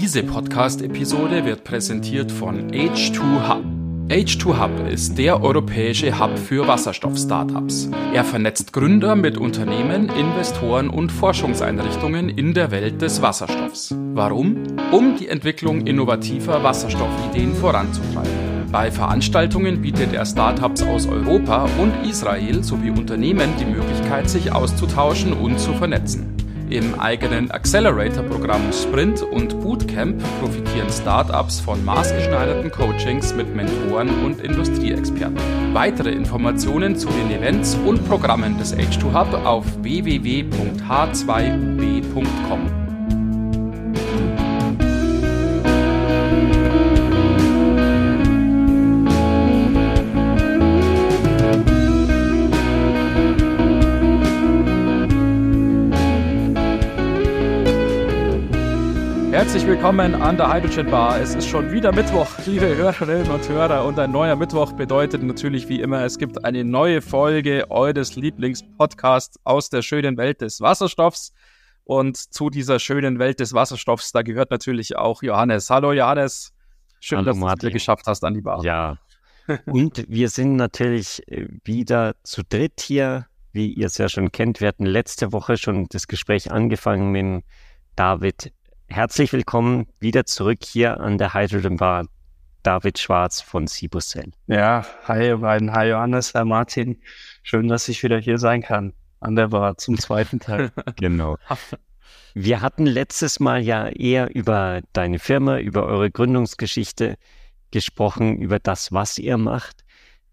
Diese Podcast-Episode wird präsentiert von H2Hub. H2Hub ist der europäische Hub für Wasserstoff-Startups. Er vernetzt Gründer mit Unternehmen, Investoren und Forschungseinrichtungen in der Welt des Wasserstoffs. Warum? Um die Entwicklung innovativer Wasserstoffideen voranzutreiben. Bei Veranstaltungen bietet er Startups aus Europa und Israel sowie Unternehmen die Möglichkeit, sich auszutauschen und zu vernetzen. Im eigenen Accelerator-Programm Sprint und Bootcamp profitieren Startups von maßgeschneiderten Coachings mit Mentoren und Industrieexperten. Weitere Informationen zu den Events und Programmen des H2 Hub auf www.h2ub.com. Herzlich willkommen an der Hydrogen Bar. Es ist schon wieder Mittwoch, liebe Hörerinnen und Hörer. Und ein neuer Mittwoch bedeutet natürlich wie immer, es gibt eine neue Folge eures Lieblingspodcasts aus der schönen Welt des Wasserstoffs. Und zu dieser schönen Welt des Wasserstoffs, da gehört natürlich auch Johannes. Hallo Johannes. Schön, Hallo, dass Martin. du es geschafft hast an die Bar. Ja. Und wir sind natürlich äh, wieder zu dritt hier, wie ihr es ja schon kennt. Wir hatten letzte Woche schon das Gespräch angefangen mit David Herzlich willkommen wieder zurück hier an der Hydrogen Bar. David Schwarz von Cibuscell. Ja, hi ihr beiden, hi Johannes, hi Martin. Schön, dass ich wieder hier sein kann an der Bar zum zweiten Teil. genau. Wir hatten letztes Mal ja eher über deine Firma, über eure Gründungsgeschichte gesprochen, über das, was ihr macht.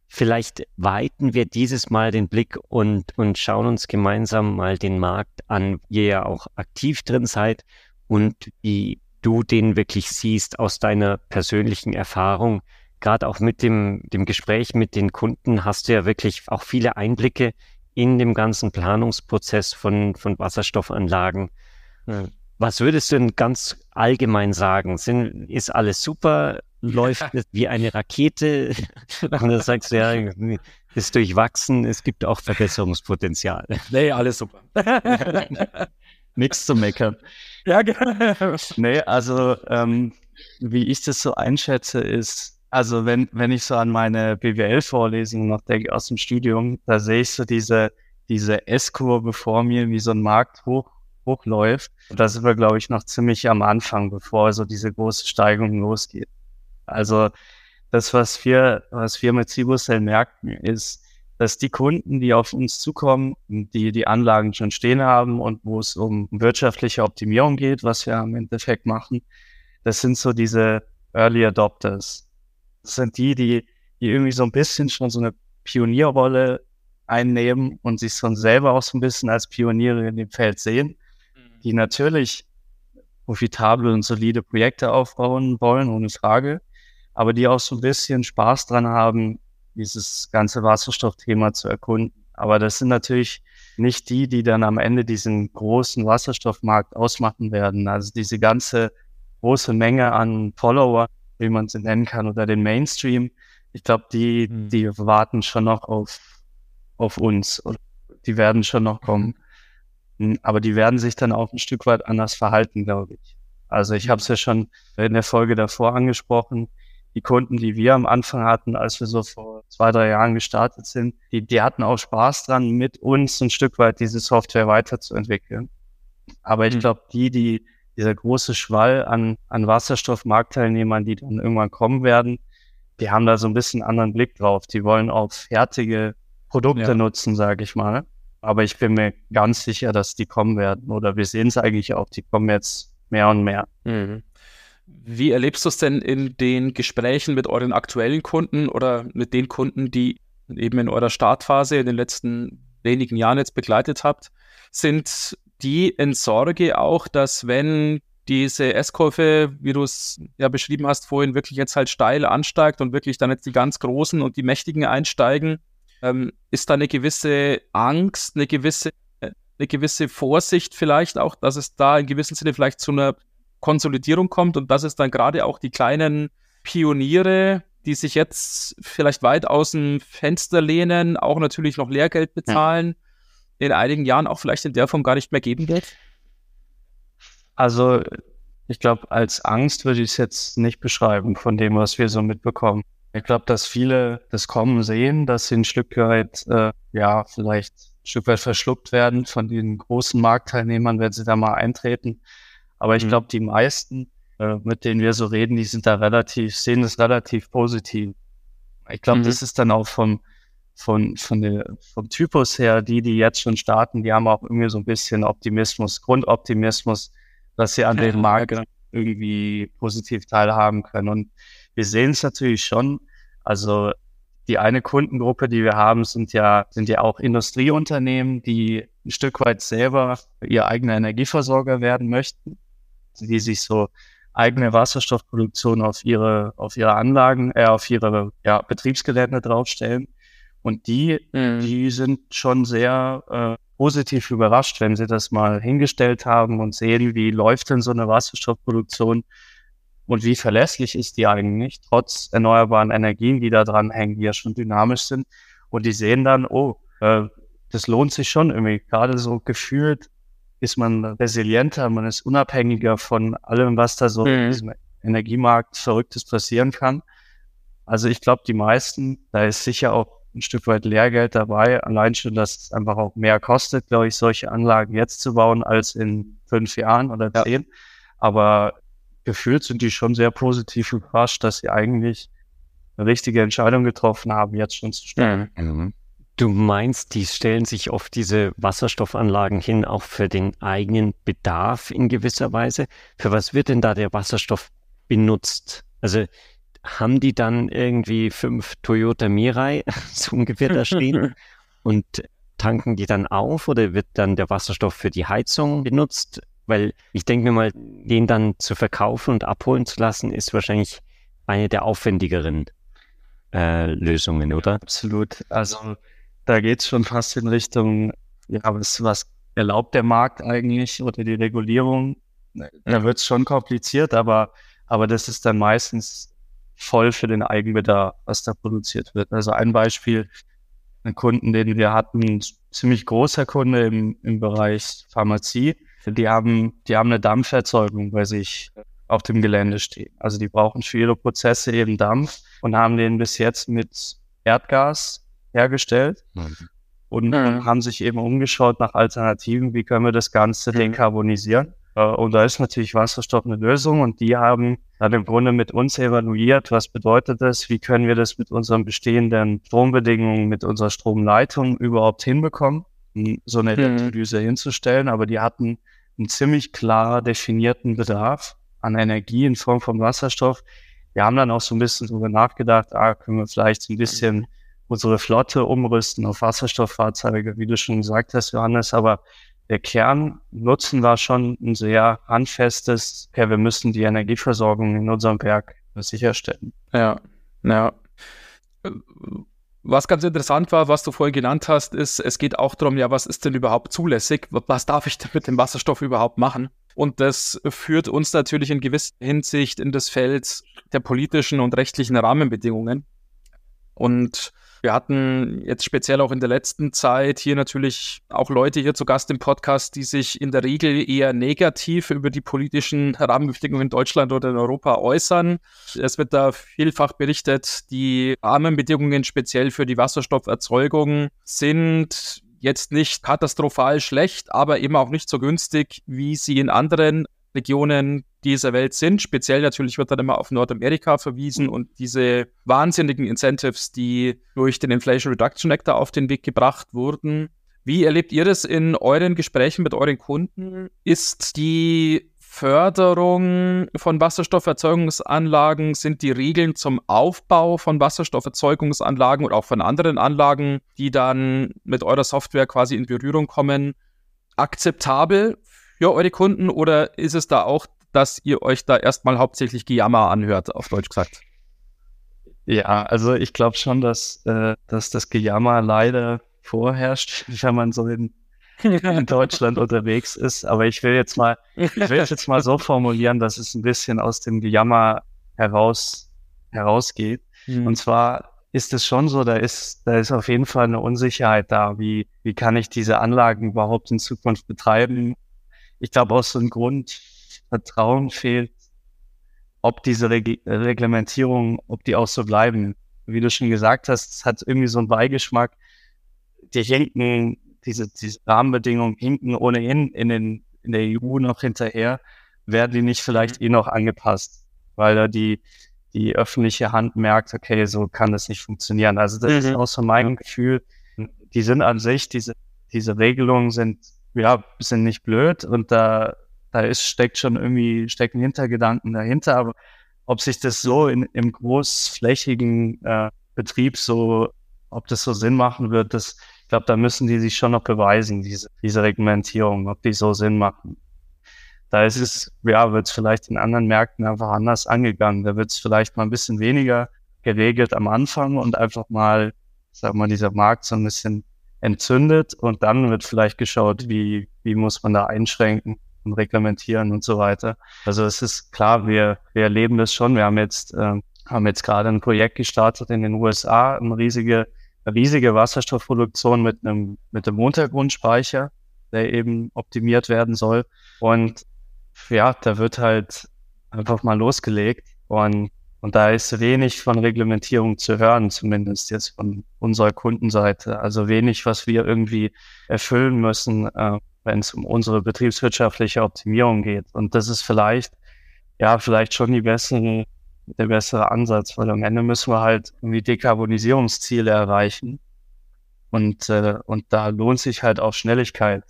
Vielleicht weiten wir dieses Mal den Blick und, und schauen uns gemeinsam mal den Markt an, ihr ja auch aktiv drin seid und wie du den wirklich siehst aus deiner persönlichen Erfahrung. Gerade auch mit dem, dem Gespräch mit den Kunden hast du ja wirklich auch viele Einblicke in dem ganzen Planungsprozess von, von Wasserstoffanlagen. Was würdest du denn ganz allgemein sagen? Sind, ist alles super? Läuft es wie eine Rakete? Und dann sagst du, ja, ist durchwachsen, es gibt auch Verbesserungspotenzial. Nee, alles super. Nichts zu meckern. Ja, genau. Nee, also ähm, wie ich das so einschätze, ist, also wenn, wenn ich so an meine BWL-Vorlesungen noch denke aus dem Studium, da sehe ich so diese, diese S-Kurve vor mir, wie so ein Markt hoch, hochläuft. Da sind wir, glaube ich, noch ziemlich am Anfang, bevor so diese große Steigung losgeht. Also das, was wir, was wir mit Cibusel merken, ist, dass die Kunden, die auf uns zukommen, die die Anlagen schon stehen haben und wo es um wirtschaftliche Optimierung geht, was wir im Endeffekt machen, das sind so diese Early Adopters. Das sind die, die, die irgendwie so ein bisschen schon so eine Pionierrolle einnehmen und sich schon selber auch so ein bisschen als Pioniere in dem Feld sehen, mhm. die natürlich profitable und solide Projekte aufbauen wollen, ohne Frage, aber die auch so ein bisschen Spaß dran haben, dieses ganze Wasserstoffthema zu erkunden. Aber das sind natürlich nicht die, die dann am Ende diesen großen Wasserstoffmarkt ausmachen werden. Also diese ganze große Menge an Follower, wie man sie nennen kann, oder den Mainstream. Ich glaube, die, mhm. die warten schon noch auf, auf uns. Die werden schon noch kommen. Hm, aber die werden sich dann auch ein Stück weit anders verhalten, glaube ich. Also ich habe es ja schon in der Folge davor angesprochen die Kunden, die wir am Anfang hatten, als wir so vor zwei, drei Jahren gestartet sind, die, die hatten auch Spaß dran, mit uns ein Stück weit diese Software weiterzuentwickeln. Aber ich mhm. glaube, die, die, dieser große Schwall an, an Wasserstoffmarktteilnehmern, die dann irgendwann kommen werden, die haben da so ein bisschen anderen Blick drauf. Die wollen auch fertige Produkte ja. nutzen, sage ich mal. Aber ich bin mir ganz sicher, dass die kommen werden. Oder wir sehen es eigentlich auch, die kommen jetzt mehr und mehr. Mhm. Wie erlebst du es denn in den Gesprächen mit euren aktuellen Kunden oder mit den Kunden, die eben in eurer Startphase in den letzten wenigen Jahren jetzt begleitet habt? Sind die in Sorge auch, dass wenn diese S-Kurve, wie du es ja beschrieben hast vorhin, wirklich jetzt halt steil ansteigt und wirklich dann jetzt die ganz Großen und die Mächtigen einsteigen, ähm, ist da eine gewisse Angst, eine gewisse, äh, eine gewisse Vorsicht vielleicht auch, dass es da in gewissem Sinne vielleicht zu einer Konsolidierung kommt und dass es dann gerade auch die kleinen Pioniere, die sich jetzt vielleicht weit aus dem Fenster lehnen, auch natürlich noch Lehrgeld bezahlen, ja. in einigen Jahren auch vielleicht in der Form gar nicht mehr geben wird? Also ich glaube, als Angst würde ich es jetzt nicht beschreiben von dem, was wir so mitbekommen. Ich glaube, dass viele das Kommen sehen, dass sie ein Stück weit, äh, ja, vielleicht ein Stück weit verschluckt werden von den großen Marktteilnehmern, wenn sie da mal eintreten. Aber ich mhm. glaube, die meisten, äh, mit denen wir so reden, die sind da relativ, sehen es relativ positiv. Ich glaube, mhm. das ist dann auch vom, von, von der, vom Typus her, die, die jetzt schon starten, die haben auch irgendwie so ein bisschen Optimismus, Grundoptimismus, dass sie an ja, dem Markt genau. irgendwie positiv teilhaben können. Und wir sehen es natürlich schon. Also die eine Kundengruppe, die wir haben, sind ja, sind ja auch Industrieunternehmen, die ein Stück weit selber ihr eigener Energieversorger werden möchten, die sich so eigene Wasserstoffproduktion auf ihre, auf ihre Anlagen, äh, auf ihre ja, Betriebsgelände draufstellen. Und die, mhm. die sind schon sehr äh, positiv überrascht, wenn sie das mal hingestellt haben und sehen, wie läuft denn so eine Wasserstoffproduktion und wie verlässlich ist die eigentlich, trotz erneuerbaren Energien, die da dran hängen, die ja schon dynamisch sind. Und die sehen dann, oh, äh, das lohnt sich schon irgendwie. Gerade so gefühlt ist man resilienter, man ist unabhängiger von allem, was da so mhm. in diesem Energiemarkt Verrücktes passieren kann. Also ich glaube, die meisten, da ist sicher auch ein Stück weit Lehrgeld dabei. Allein schon, dass es einfach auch mehr kostet, glaube ich, solche Anlagen jetzt zu bauen als in fünf Jahren oder zehn. Ja. Aber gefühlt sind die schon sehr positiv überrascht, dass sie eigentlich eine richtige Entscheidung getroffen haben, jetzt schon zu starten. Mhm. Du meinst, die stellen sich oft diese Wasserstoffanlagen hin, auch für den eigenen Bedarf in gewisser Weise. Für was wird denn da der Wasserstoff benutzt? Also haben die dann irgendwie fünf Toyota Mirai so ungefähr da stehen und tanken die dann auf oder wird dann der Wasserstoff für die Heizung benutzt? Weil ich denke mir mal, den dann zu verkaufen und abholen zu lassen, ist wahrscheinlich eine der aufwendigeren äh, Lösungen, oder? Absolut. Also da geht es schon fast in Richtung, ja, was, was erlaubt der Markt eigentlich oder die Regulierung? Da wird es schon kompliziert, aber, aber das ist dann meistens voll für den Eigenbedarf, was da produziert wird. Also ein Beispiel, ein Kunden, den wir hatten, ein ziemlich großer Kunde im, im Bereich Pharmazie, die haben, die haben eine Dampferzeugung bei sich auf dem Gelände stehen. Also die brauchen für ihre Prozesse eben Dampf und haben den bis jetzt mit Erdgas hergestellt mhm. und mhm. haben sich eben umgeschaut nach Alternativen, wie können wir das Ganze mhm. dekarbonisieren. Äh, und da ist natürlich Wasserstoff eine Lösung und die haben dann im Grunde mit uns evaluiert, was bedeutet das, wie können wir das mit unseren bestehenden Strombedingungen, mit unserer Stromleitung überhaupt hinbekommen, so eine mhm. Elektrolyse mhm. hinzustellen. Aber die hatten einen ziemlich klar definierten Bedarf an Energie in Form von Wasserstoff. Wir haben dann auch so ein bisschen darüber nachgedacht, ah, können wir vielleicht ein bisschen unsere Flotte umrüsten auf Wasserstofffahrzeuge, wie du schon gesagt hast, Johannes, aber der Kernnutzen war schon ein sehr handfestes, ja, wir müssen die Energieversorgung in unserem Werk sicherstellen. Ja, ja. Was ganz interessant war, was du vorhin genannt hast, ist, es geht auch darum, ja, was ist denn überhaupt zulässig? Was darf ich denn mit dem Wasserstoff überhaupt machen? Und das führt uns natürlich in gewisser Hinsicht in das Feld der politischen und rechtlichen Rahmenbedingungen. Und wir hatten jetzt speziell auch in der letzten Zeit hier natürlich auch Leute hier zu Gast im Podcast, die sich in der Regel eher negativ über die politischen Rahmenbedingungen in Deutschland oder in Europa äußern. Es wird da vielfach berichtet, die Rahmenbedingungen speziell für die Wasserstofferzeugung sind jetzt nicht katastrophal schlecht, aber eben auch nicht so günstig, wie sie in anderen Regionen dieser Welt sind. Speziell natürlich wird dann immer auf Nordamerika verwiesen und diese wahnsinnigen Incentives, die durch den Inflation Reduction Act da auf den Weg gebracht wurden. Wie erlebt ihr das in euren Gesprächen mit euren Kunden? Ist die Förderung von Wasserstofferzeugungsanlagen, sind die Regeln zum Aufbau von Wasserstofferzeugungsanlagen oder auch von anderen Anlagen, die dann mit eurer Software quasi in Berührung kommen, akzeptabel für eure Kunden oder ist es da auch, dass ihr euch da erstmal hauptsächlich Gejammer anhört, auf Deutsch gesagt? Ja, also ich glaube schon, dass, äh, dass das Gejammer leider vorherrscht, wenn man so in, in Deutschland unterwegs ist. Aber ich will jetzt mal, ich will es jetzt mal so formulieren, dass es ein bisschen aus dem Gejammer heraus, herausgeht. Mhm. Und zwar ist es schon so, da ist, da ist auf jeden Fall eine Unsicherheit da. Wie, wie kann ich diese Anlagen überhaupt in Zukunft betreiben? ich glaube, aus so einem Grund Vertrauen fehlt, ob diese Reg Reglementierungen, ob die auch so bleiben. Wie du schon gesagt hast, es hat irgendwie so einen Beigeschmack. Die hinken, diese, diese Rahmenbedingungen hinken ohnehin in, den, in der EU noch hinterher. Werden die nicht vielleicht mhm. eh noch angepasst, weil da die, die öffentliche Hand merkt, okay, so kann das nicht funktionieren. Also das mhm. ist auch so mein Gefühl. Die sind an sich, diese, diese Regelungen sind, ja, sind nicht blöd und da, da ist, steckt schon irgendwie, stecken Hintergedanken dahinter, aber ob sich das so in, im großflächigen äh, Betrieb so, ob das so Sinn machen wird, das, ich glaube, da müssen die sich schon noch beweisen, diese, diese Reglementierung, ob die so Sinn machen. Da ist es, ja, wird es vielleicht in anderen Märkten einfach anders angegangen. Da wird es vielleicht mal ein bisschen weniger geregelt am Anfang und einfach mal, sag mal, dieser Markt so ein bisschen entzündet und dann wird vielleicht geschaut, wie, wie muss man da einschränken und reglementieren und so weiter. Also es ist klar, wir, wir erleben das schon. Wir haben jetzt, äh, haben jetzt gerade ein Projekt gestartet in den USA, eine riesige, eine riesige Wasserstoffproduktion mit einem, mit einem Untergrundspeicher, der eben optimiert werden soll. Und ja, da wird halt einfach mal losgelegt und, und da ist wenig von Reglementierung zu hören, zumindest jetzt von unserer Kundenseite. Also wenig, was wir irgendwie erfüllen müssen, äh, wenn es um unsere betriebswirtschaftliche Optimierung geht. Und das ist vielleicht, ja, vielleicht schon die bessere, der bessere Ansatz, weil am Ende müssen wir halt irgendwie Dekarbonisierungsziele erreichen. Und, äh, und da lohnt sich halt auch Schnelligkeit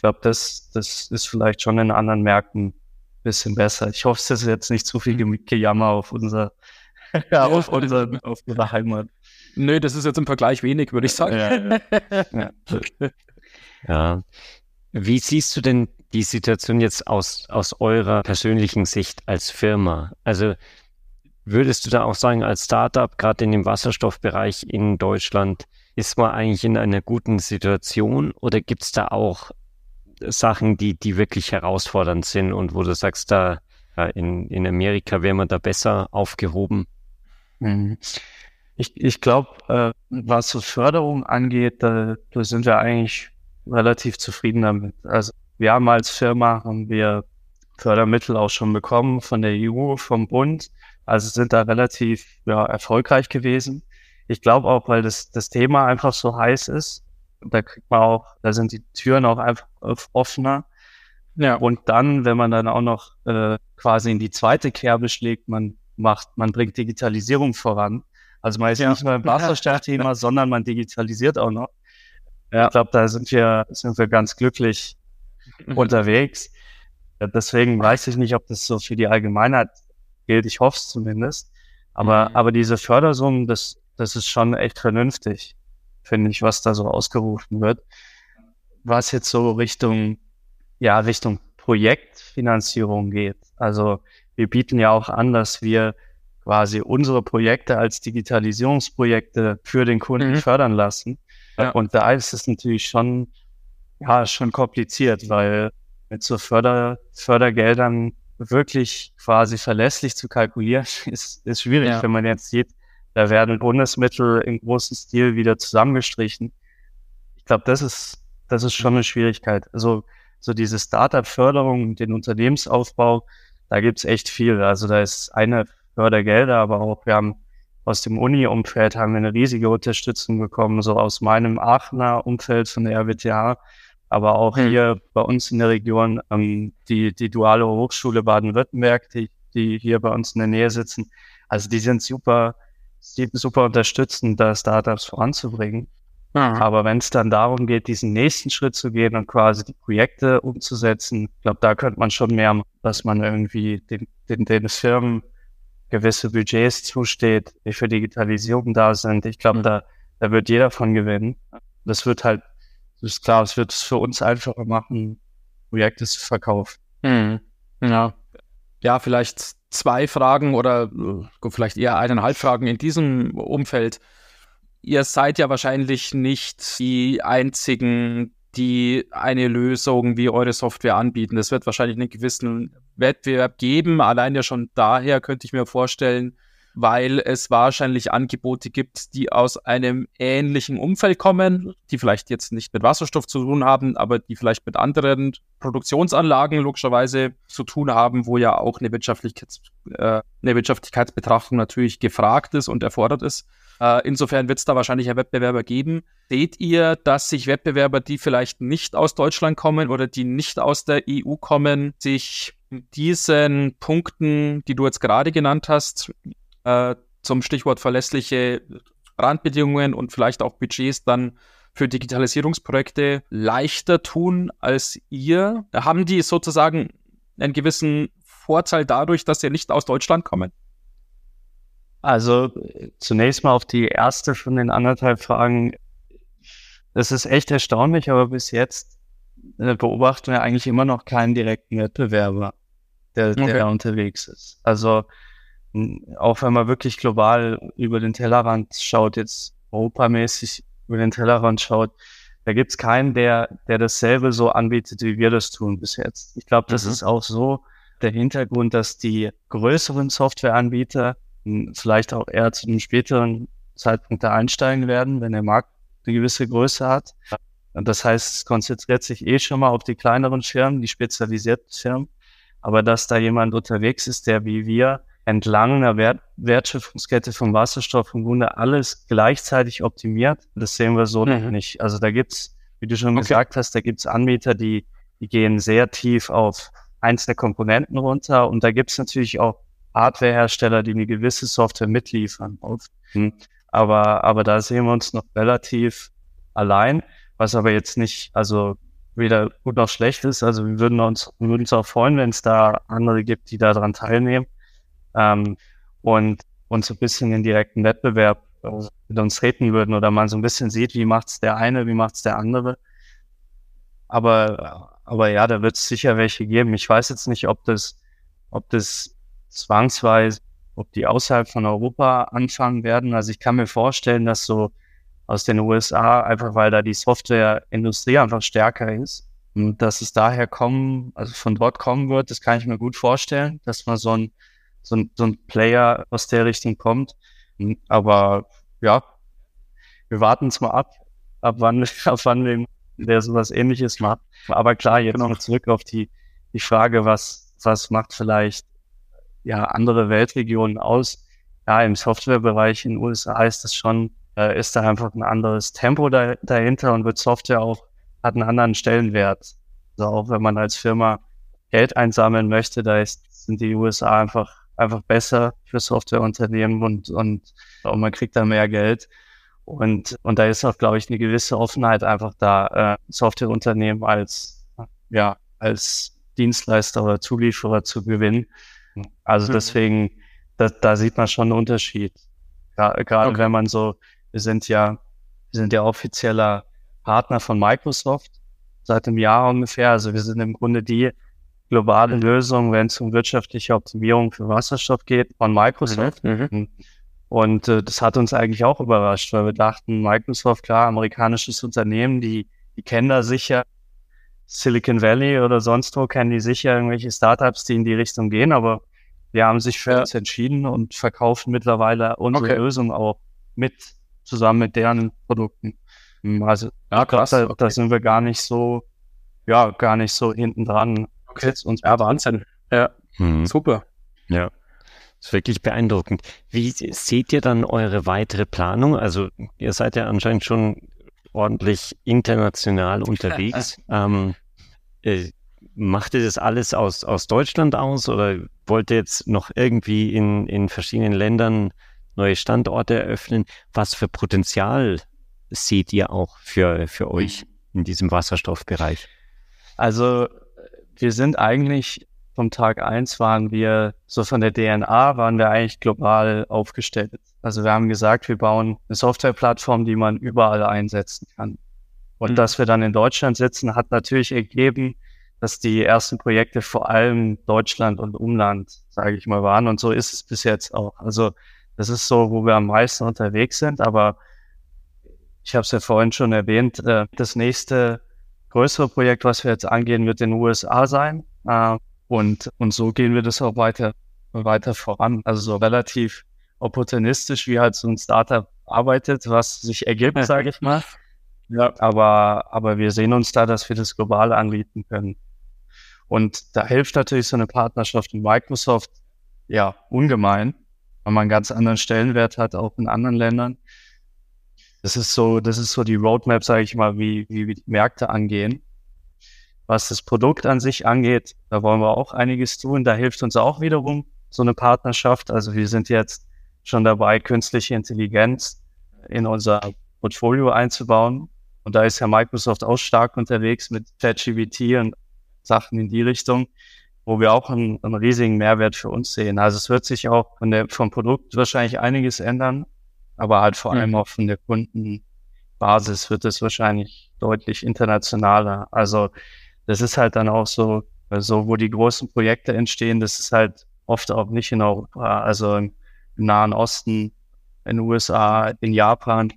ich glaube, das, das ist vielleicht schon in anderen Märkten ein bisschen besser. Ich hoffe, es ist jetzt nicht zu viel Gejammer auf unser, ja, auf, unser, auf unsere Heimat. Nö, das ist jetzt im Vergleich wenig, würde ich sagen. Ja, ja. ja. Wie siehst du denn die Situation jetzt aus, aus eurer persönlichen Sicht als Firma? Also würdest du da auch sagen, als Startup, gerade in dem Wasserstoffbereich in Deutschland, ist man eigentlich in einer guten Situation oder gibt es da auch Sachen, die, die wirklich herausfordernd sind und wo du sagst, da in, in Amerika wäre man da besser aufgehoben? Mhm. Ich, ich glaube, äh, was so Förderung angeht, da, da sind wir eigentlich relativ zufrieden damit. Also wir haben als Firma haben wir Fördermittel auch schon bekommen von der EU, vom Bund. Also sind da relativ ja, erfolgreich gewesen. Ich glaube auch, weil das, das Thema einfach so heiß ist, da kriegt man auch, da sind die Türen auch einfach offener. Ja. Und dann, wenn man dann auch noch äh, quasi in die zweite Kerbe schlägt, man macht, man bringt Digitalisierung voran. Also man ist ja. nicht nur im Wasserstoffthema, sondern man digitalisiert auch noch. Ja. Ich glaube, da sind wir, sind wir ganz glücklich mhm. unterwegs. Deswegen weiß ich nicht, ob das so für die Allgemeinheit gilt. Ich hoffe es zumindest. Aber, mhm. aber diese Fördersummen, das, das ist schon echt vernünftig finde ich, was da so ausgerufen wird. Was jetzt so Richtung, ja, Richtung Projektfinanzierung geht. Also wir bieten ja auch an, dass wir quasi unsere Projekte als Digitalisierungsprojekte für den Kunden mhm. fördern lassen. Ja. Und da ist es natürlich schon, ja, schon kompliziert, weil mit so Förder, Fördergeldern wirklich quasi verlässlich zu kalkulieren, ist, ist schwierig, ja. wenn man jetzt sieht, da werden Bundesmittel im großen Stil wieder zusammengestrichen. Ich glaube, das ist, das ist schon eine Schwierigkeit. Also, so diese Startup-Förderung, den Unternehmensaufbau, da gibt's echt viel. Also da ist eine Fördergelder, aber auch wir haben aus dem Uni-Umfeld haben wir eine riesige Unterstützung bekommen, so aus meinem Aachener Umfeld von der RWTH, aber auch hm. hier bei uns in der Region ähm, die, die duale Hochschule Baden-Württemberg, die, die hier bei uns in der Nähe sitzen. Also die sind super super unterstützen, da Startups voranzubringen. Mhm. Aber wenn es dann darum geht, diesen nächsten Schritt zu gehen und quasi die Projekte umzusetzen, ich glaube, da könnte man schon mehr, dass man irgendwie den, den, den Firmen gewisse Budgets zusteht, die für Digitalisierung da sind. Ich glaube, mhm. da, da wird jeder von gewinnen. Das wird halt, das ist klar, es wird es für uns einfacher machen, Projekte zu verkaufen. Mhm. Ja. Ja, vielleicht zwei Fragen oder äh, vielleicht eher eineinhalb Fragen in diesem Umfeld. Ihr seid ja wahrscheinlich nicht die einzigen, die eine Lösung wie eure Software anbieten. Es wird wahrscheinlich einen gewissen Wettbewerb geben. Allein ja schon daher könnte ich mir vorstellen, weil es wahrscheinlich Angebote gibt, die aus einem ähnlichen Umfeld kommen, die vielleicht jetzt nicht mit Wasserstoff zu tun haben, aber die vielleicht mit anderen Produktionsanlagen logischerweise zu tun haben, wo ja auch eine, Wirtschaftlichkeits, äh, eine Wirtschaftlichkeitsbetrachtung natürlich gefragt ist und erfordert ist. Äh, insofern wird es da wahrscheinlich einen Wettbewerber geben. Seht ihr, dass sich Wettbewerber, die vielleicht nicht aus Deutschland kommen oder die nicht aus der EU kommen, sich diesen Punkten, die du jetzt gerade genannt hast, äh, zum Stichwort verlässliche Randbedingungen und vielleicht auch Budgets dann für Digitalisierungsprojekte leichter tun als ihr? Haben die sozusagen einen gewissen Vorteil dadurch, dass sie nicht aus Deutschland kommen? Also zunächst mal auf die erste von den anderthalb Fragen. Das ist echt erstaunlich, aber bis jetzt äh, beobachten wir eigentlich immer noch keinen direkten Wettbewerber, der, okay. der unterwegs ist. Also auch wenn man wirklich global über den Tellerrand schaut, jetzt europamäßig über den Tellerrand schaut, da gibt's keinen, der, der dasselbe so anbietet, wie wir das tun bis jetzt. Ich glaube, das mhm. ist auch so der Hintergrund, dass die größeren Softwareanbieter vielleicht auch eher zu einem späteren Zeitpunkt da einsteigen werden, wenn der Markt eine gewisse Größe hat. Und das heißt, es konzentriert sich eh schon mal auf die kleineren Firmen, die spezialisierten Firmen. Aber dass da jemand unterwegs ist, der wie wir entlang einer Wert Wertschöpfungskette vom Wasserstoff im Grunde alles gleichzeitig optimiert. Das sehen wir so mhm. noch nicht. Also da gibt's, wie du schon okay. gesagt hast, da gibt's Anbieter, die, die gehen sehr tief auf einzelne Komponenten runter. Und da gibt's natürlich auch Hardwarehersteller, die eine gewisse Software mitliefern. Mhm. Aber, aber da sehen wir uns noch relativ allein, was aber jetzt nicht, also weder gut noch schlecht ist. Also wir würden uns, wir würden uns auch freuen, wenn es da andere gibt, die daran teilnehmen ähm, und, und so ein bisschen in direkten Wettbewerb äh, mit uns treten würden oder man so ein bisschen sieht, wie macht's der eine, wie macht's der andere. Aber, aber ja, da wird es sicher welche geben. Ich weiß jetzt nicht, ob das, ob das zwangsweise, ob die außerhalb von Europa anfangen werden. Also ich kann mir vorstellen, dass so aus den USA, einfach weil da die Softwareindustrie einfach stärker ist, und dass es daher kommen, also von dort kommen wird, das kann ich mir gut vorstellen, dass man so ein so ein, so ein Player aus der Richtung kommt. Hm, aber ja, wir warten es mal ab, ab wann, ab wann wir, der sowas ähnliches macht. Aber klar, jetzt genau. noch zurück auf die, die Frage, was, was macht vielleicht ja andere Weltregionen aus? Ja, im Softwarebereich in den USA ist das schon, äh, ist da einfach ein anderes Tempo da, dahinter und wird Software auch, hat einen anderen Stellenwert. Also auch wenn man als Firma Geld einsammeln möchte, da ist, sind die USA einfach einfach besser für Softwareunternehmen und, und, und man kriegt da mehr Geld. Und, und da ist auch, glaube ich, eine gewisse Offenheit einfach da, äh, Softwareunternehmen als, ja, als Dienstleister oder Zulieferer zu gewinnen. Also mhm. deswegen, da, da sieht man schon einen Unterschied. Gerade okay. wenn man so, wir sind ja, wir sind ja offizieller Partner von Microsoft seit einem Jahr ungefähr. Also wir sind im Grunde die globale Lösung, wenn es um wirtschaftliche Optimierung für Wasserstoff geht, von Microsoft. Mhm. mhm. Und äh, das hat uns eigentlich auch überrascht, weil wir dachten, Microsoft, klar, amerikanisches Unternehmen, die, die kennen da sicher Silicon Valley oder sonst wo, kennen die sicher irgendwelche Startups, die in die Richtung gehen, aber wir haben sich für ja. uns entschieden und verkaufen mittlerweile unsere okay. Lösung auch mit, zusammen mit deren Produkten. Hm, also ja, krass, da, okay. da sind wir gar nicht so, ja, gar nicht so hinten dran Okay. Und ja, Wahnsinn. Ja, mhm. super. Ja. Das ist wirklich beeindruckend. Wie seht ihr dann eure weitere Planung? Also ihr seid ja anscheinend schon ordentlich international unterwegs. ähm, äh, macht ihr das alles aus, aus Deutschland aus oder wollt ihr jetzt noch irgendwie in, in verschiedenen Ländern neue Standorte eröffnen? Was für Potenzial seht ihr auch für, für euch in diesem Wasserstoffbereich? Also wir sind eigentlich vom Tag eins waren wir, so von der DNA waren wir eigentlich global aufgestellt. Also wir haben gesagt, wir bauen eine Softwareplattform, die man überall einsetzen kann. Und mhm. dass wir dann in Deutschland sitzen, hat natürlich ergeben, dass die ersten Projekte vor allem Deutschland und Umland, sage ich mal, waren. Und so ist es bis jetzt auch. Also das ist so, wo wir am meisten unterwegs sind. Aber ich habe es ja vorhin schon erwähnt, äh, das nächste größere Projekt, was wir jetzt angehen, wird in den USA sein. Äh, und, und so gehen wir das auch weiter, weiter voran. Also so relativ opportunistisch, wie halt so ein Startup arbeitet, was sich ergibt, sage ich mal. Ja, aber, aber wir sehen uns da, dass wir das global anbieten können. Und da hilft natürlich so eine Partnerschaft mit Microsoft ja ungemein, weil man einen ganz anderen Stellenwert hat, auch in anderen Ländern. Das ist so, das ist so die Roadmap, sage ich mal, wie, wie wir die Märkte angehen. Was das Produkt an sich angeht, da wollen wir auch einiges tun. Da hilft uns auch wiederum so eine Partnerschaft. Also wir sind jetzt schon dabei, künstliche Intelligenz in unser Portfolio einzubauen. Und da ist ja Microsoft auch stark unterwegs mit ChatGPT und Sachen in die Richtung, wo wir auch einen, einen, riesigen Mehrwert für uns sehen. Also es wird sich auch von der, vom Produkt wahrscheinlich einiges ändern, aber halt vor allem auch von der Kundenbasis wird es wahrscheinlich deutlich internationaler. Also das ist halt dann auch so, so wo die großen Projekte entstehen, das ist halt oft auch nicht in Europa, also im, im Nahen Osten, in den USA, in Japan.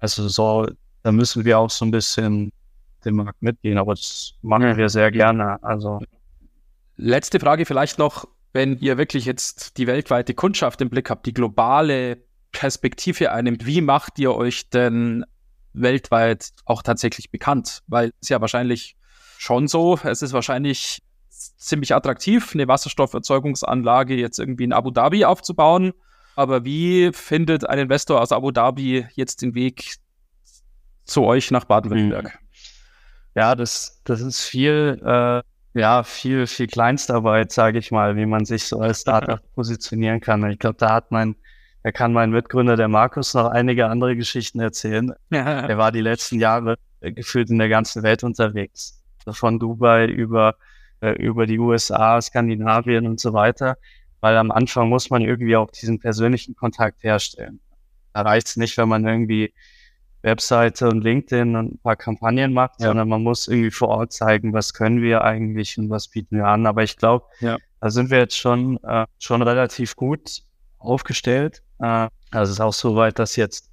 Also so, da müssen wir auch so ein bisschen den Markt mitgehen, aber das machen wir sehr gerne. Also letzte Frage vielleicht noch, wenn ihr wirklich jetzt die weltweite Kundschaft im Blick habt, die globale Perspektive einnimmt, wie macht ihr euch denn weltweit auch tatsächlich bekannt? Weil es ja wahrscheinlich schon so, es ist wahrscheinlich ziemlich attraktiv, eine Wasserstofferzeugungsanlage jetzt irgendwie in Abu Dhabi aufzubauen. Aber wie findet ein Investor aus Abu Dhabi jetzt den Weg zu euch nach Baden-Württemberg? Mhm. Ja, das, das ist viel, äh, ja, viel, viel Kleinstarbeit, sage ich mal, wie man sich so als Startup positionieren kann. Ich glaube, da hat mein da kann mein Mitgründer, der Markus, noch einige andere Geschichten erzählen. Ja. Er war die letzten Jahre äh, gefühlt in der ganzen Welt unterwegs. Von Dubai über, äh, über die USA, Skandinavien und so weiter. Weil am Anfang muss man irgendwie auch diesen persönlichen Kontakt herstellen. Da reicht es nicht, wenn man irgendwie Webseite und LinkedIn und ein paar Kampagnen macht, ja. sondern man muss irgendwie vor Ort zeigen, was können wir eigentlich und was bieten wir an. Aber ich glaube, ja. da sind wir jetzt schon, äh, schon relativ gut aufgestellt. Äh, also es ist auch so weit, dass jetzt,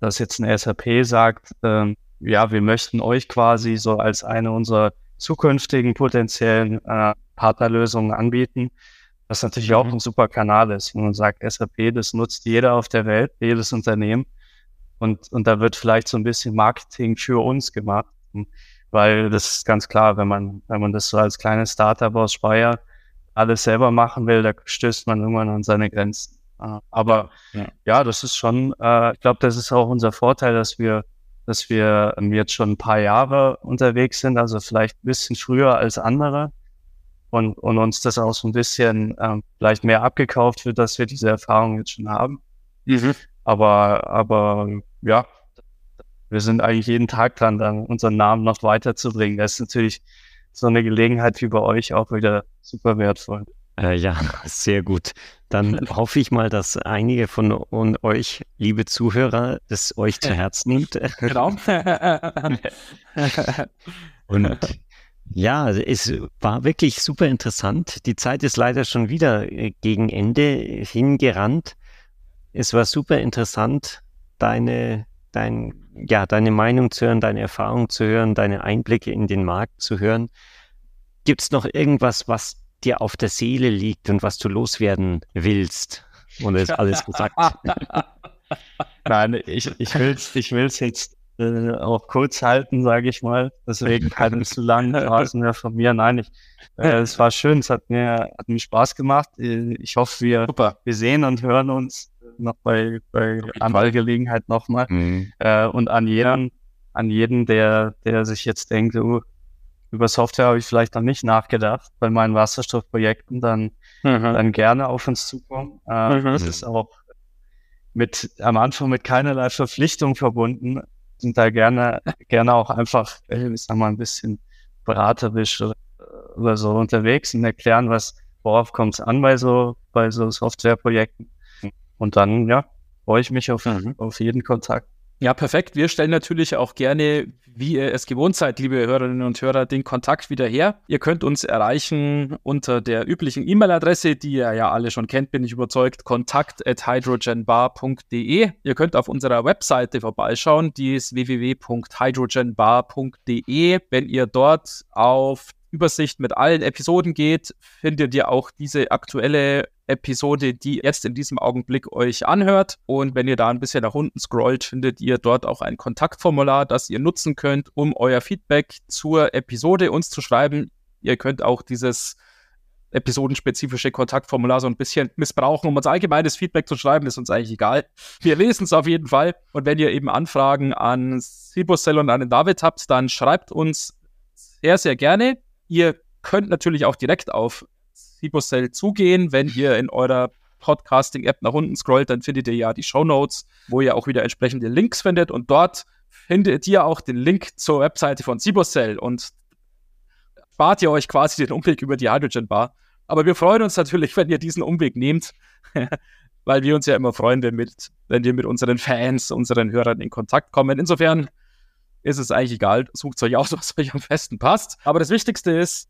dass jetzt eine SAP sagt, ähm, ja, wir möchten euch quasi so als eine unserer zukünftigen potenziellen äh, Partnerlösungen anbieten, was natürlich mhm. auch ein super Kanal ist. Wenn man sagt, SAP, das nutzt jeder auf der Welt, jedes Unternehmen. Und, und da wird vielleicht so ein bisschen Marketing für uns gemacht. Weil das ist ganz klar, wenn man, wenn man das so als kleines Startup aus Speyer alles selber machen will, da stößt man irgendwann an seine Grenzen. Äh, aber ja, ja das ist schon, äh, ich glaube, das ist auch unser Vorteil, dass wir, dass wir jetzt schon ein paar Jahre unterwegs sind, also vielleicht ein bisschen früher als andere und, und uns das auch so ein bisschen ähm, vielleicht mehr abgekauft wird, dass wir diese Erfahrung jetzt schon haben. Mhm. Aber, aber ja, wir sind eigentlich jeden Tag dran, dann unseren Namen noch weiterzubringen. Das ist natürlich so eine Gelegenheit wie bei euch auch wieder super wertvoll. Äh, ja, sehr gut. Dann hoffe ich mal, dass einige von euch, liebe Zuhörer, das euch zu Herzen nimmt. Genau. Und ja, es war wirklich super interessant. Die Zeit ist leider schon wieder äh, gegen Ende hingerannt. Es war super interessant, deine, dein, ja, deine Meinung zu hören, deine Erfahrung zu hören, deine Einblicke in den Markt zu hören. Gibt es noch irgendwas, was dir auf der Seele liegt und was du loswerden willst? Und ist alles gesagt. Nein, ich, ich will es ich will's jetzt äh, auch kurz halten, sage ich mal. Deswegen keine zu langen Phrasen mehr von mir. Nein, ich, äh, es war schön, es hat mir, hat mir Spaß gemacht. Äh, ich hoffe, wir, wir sehen und hören uns noch bei, bei anderer Gelegenheit nochmal. Mhm. Äh, und an jeden, an jeden, der, der sich jetzt denkt, oh, über Software habe ich vielleicht noch nicht nachgedacht bei meinen Wasserstoffprojekten, dann, mhm. dann gerne auf uns zukommen. Äh, mhm. Das ist auch mit am Anfang mit keinerlei Verpflichtung verbunden. Sind da gerne, gerne auch einfach, äh, ich sag mal, ein bisschen beraterisch oder, oder so unterwegs und erklären, was, worauf kommt es an bei so, bei so Softwareprojekten. Und dann, ja, freue ich mich auf, mhm. auf jeden Kontakt. Ja, perfekt. Wir stellen natürlich auch gerne, wie ihr es gewohnt seid, liebe Hörerinnen und Hörer, den Kontakt wieder her. Ihr könnt uns erreichen unter der üblichen E-Mail-Adresse, die ihr ja alle schon kennt, bin ich überzeugt, kontakt at hydrogenbar.de. Ihr könnt auf unserer Webseite vorbeischauen, die ist www.hydrogenbar.de. Wenn ihr dort auf Übersicht mit allen Episoden geht, findet ihr auch diese aktuelle Episode, die jetzt in diesem Augenblick euch anhört. Und wenn ihr da ein bisschen nach unten scrollt, findet ihr dort auch ein Kontaktformular, das ihr nutzen könnt, um euer Feedback zur Episode uns zu schreiben. Ihr könnt auch dieses episodenspezifische Kontaktformular so ein bisschen missbrauchen, um uns allgemeines Feedback zu schreiben, ist uns eigentlich egal. Wir lesen es auf jeden Fall. Und wenn ihr eben Anfragen an Sibocell und an den David habt, dann schreibt uns sehr, sehr gerne. Ihr könnt natürlich auch direkt auf Sibocell zugehen, wenn ihr in eurer Podcasting-App nach unten scrollt, dann findet ihr ja die Show Notes, wo ihr auch wieder entsprechende Links findet und dort findet ihr auch den Link zur Webseite von Sibocell und spart ihr euch quasi den Umweg über die Hydrogen Bar. Aber wir freuen uns natürlich, wenn ihr diesen Umweg nehmt, weil wir uns ja immer freuen, wenn, mit, wenn wir mit unseren Fans, unseren Hörern in Kontakt kommen. Insofern ist es eigentlich egal, sucht euch aus, was euch am besten passt. Aber das Wichtigste ist,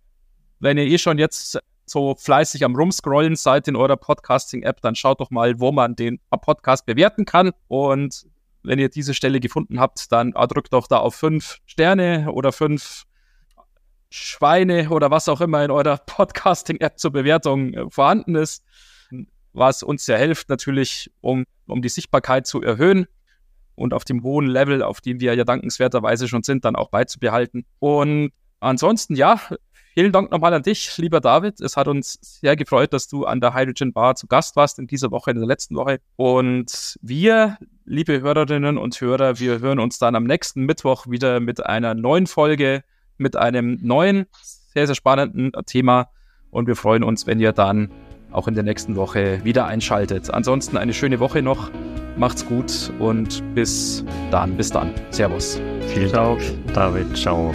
wenn ihr eh schon jetzt so fleißig am Rumscrollen seid in eurer Podcasting-App, dann schaut doch mal, wo man den Podcast bewerten kann. Und wenn ihr diese Stelle gefunden habt, dann drückt doch da auf fünf Sterne oder fünf Schweine oder was auch immer in eurer Podcasting-App zur Bewertung äh, vorhanden ist, was uns ja hilft natürlich, um, um die Sichtbarkeit zu erhöhen und auf dem hohen Level, auf dem wir ja dankenswerterweise schon sind, dann auch beizubehalten. Und ansonsten, ja, vielen Dank nochmal an dich, lieber David. Es hat uns sehr gefreut, dass du an der Hydrogen Bar zu Gast warst in dieser Woche, in der letzten Woche. Und wir, liebe Hörerinnen und Hörer, wir hören uns dann am nächsten Mittwoch wieder mit einer neuen Folge mit einem neuen, sehr, sehr spannenden Thema. Und wir freuen uns, wenn ihr dann auch in der nächsten Woche wieder einschaltet. Ansonsten eine schöne Woche noch. Macht's gut und bis dann. Bis dann. Servus. Vielen Dank, David. Ciao.